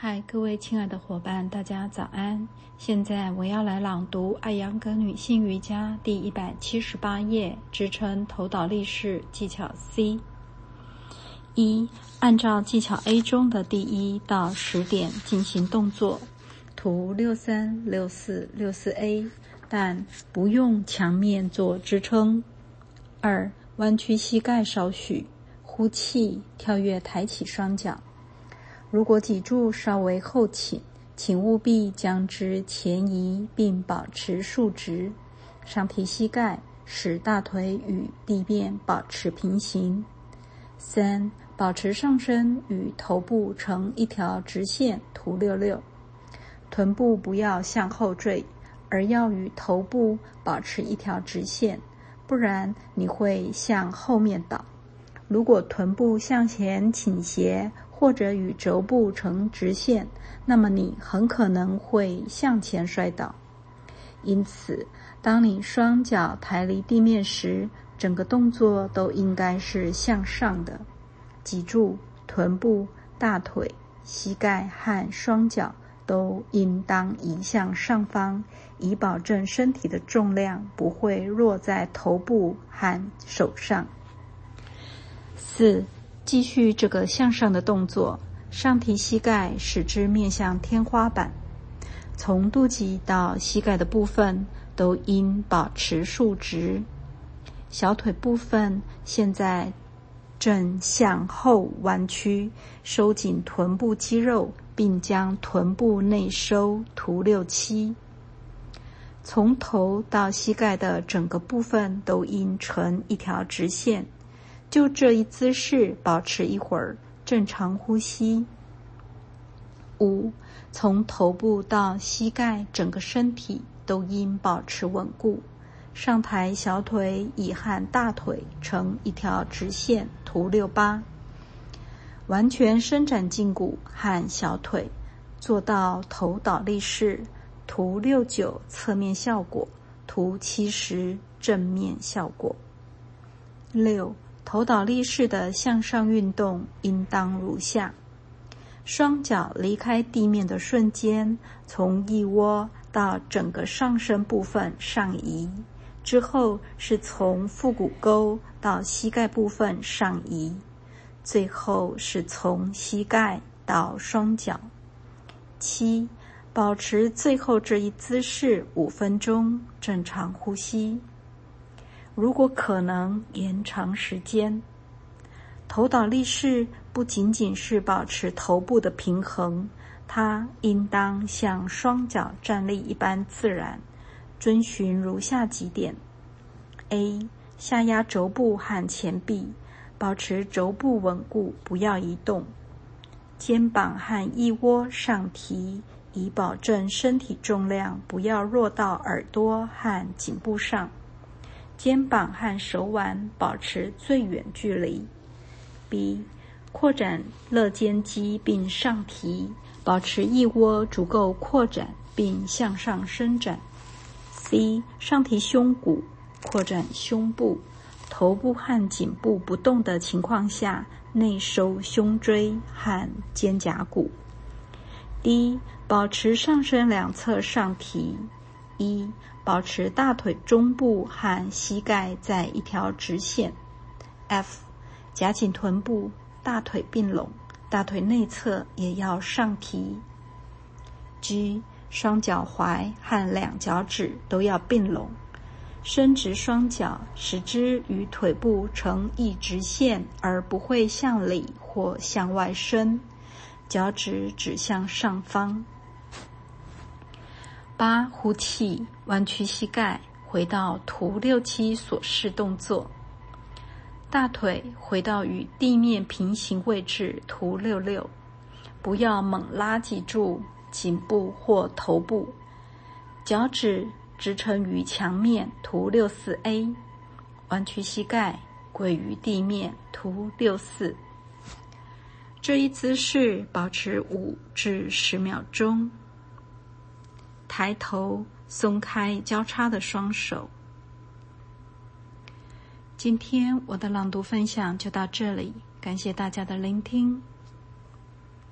嗨，各位亲爱的伙伴，大家早安！现在我要来朗读《艾扬格女性瑜伽》第一百七十八页，支撑头倒立式技巧 C。一，按照技巧 A 中的第一到十点进行动作，图六三六四六四 A，但不用墙面做支撑。二，弯曲膝盖少许，呼气，跳跃，抬起双脚。如果脊柱稍微后倾，请务必将之前移并保持竖直，上提膝盖，使大腿与地面保持平行。三、保持上身与头部成一条直线，图六六。臀部不要向后坠，而要与头部保持一条直线，不然你会向后面倒。如果臀部向前倾斜，或者与肘部成直线，那么你很可能会向前摔倒。因此，当你双脚抬离地面时，整个动作都应该是向上的。脊柱、臀部、大腿、膝盖和双脚都应当移向上方，以保证身体的重量不会落在头部和手上。四。继续这个向上的动作，上提膝盖，使之面向天花板。从肚脐到膝盖的部分都应保持竖直。小腿部分现在正向后弯曲，收紧臀部肌肉，并将臀部内收。图六七。从头到膝盖的整个部分都应成一条直线。就这一姿势保持一会儿，正常呼吸。五，从头部到膝盖，整个身体都应保持稳固。上抬小腿，以和大腿成一条直线。图六八。完全伸展胫骨和小腿，做到头倒立式。图六九侧面效果。图七十正面效果。六。头倒立式的向上运动应当如下：双脚离开地面的瞬间，从腋窝到整个上身部分上移；之后是从腹股沟到膝盖部分上移；最后是从膝盖到双脚。七，保持最后这一姿势五分钟，正常呼吸。如果可能，延长时间。头倒立式不仅仅是保持头部的平衡，它应当像双脚站立一般自然。遵循如下几点：A. 下压肘部和前臂，保持肘部稳固，不要移动。肩膀和腋窝上提，以保证身体重量不要落到耳朵和颈部上。肩膀和手腕保持最远距离。B. 扩展肋间肌并上提，保持腋窝足够扩展并向上伸展。C. 上提胸骨，扩展胸部，头部和颈部不动的情况下，内收胸椎和肩胛骨。D. 保持上身两侧上提。一保持大腿中部和膝盖在一条直线。F 夹紧臀部，大腿并拢，大腿内侧也要上提。G 双脚踝和两脚趾都要并拢，伸直双脚，使之与腿部成一直线，而不会向里或向外伸，脚趾指向上方。八，呼气，弯曲膝盖，回到图六七所示动作。大腿回到与地面平行位置，图六六。不要猛拉脊柱、颈部或头部。脚趾支撑于墙面，图六四 A。弯曲膝盖，跪于地面，图六四。这一姿势保持五至十秒钟。抬头，松开交叉的双手。今天我的朗读分享就到这里，感谢大家的聆听。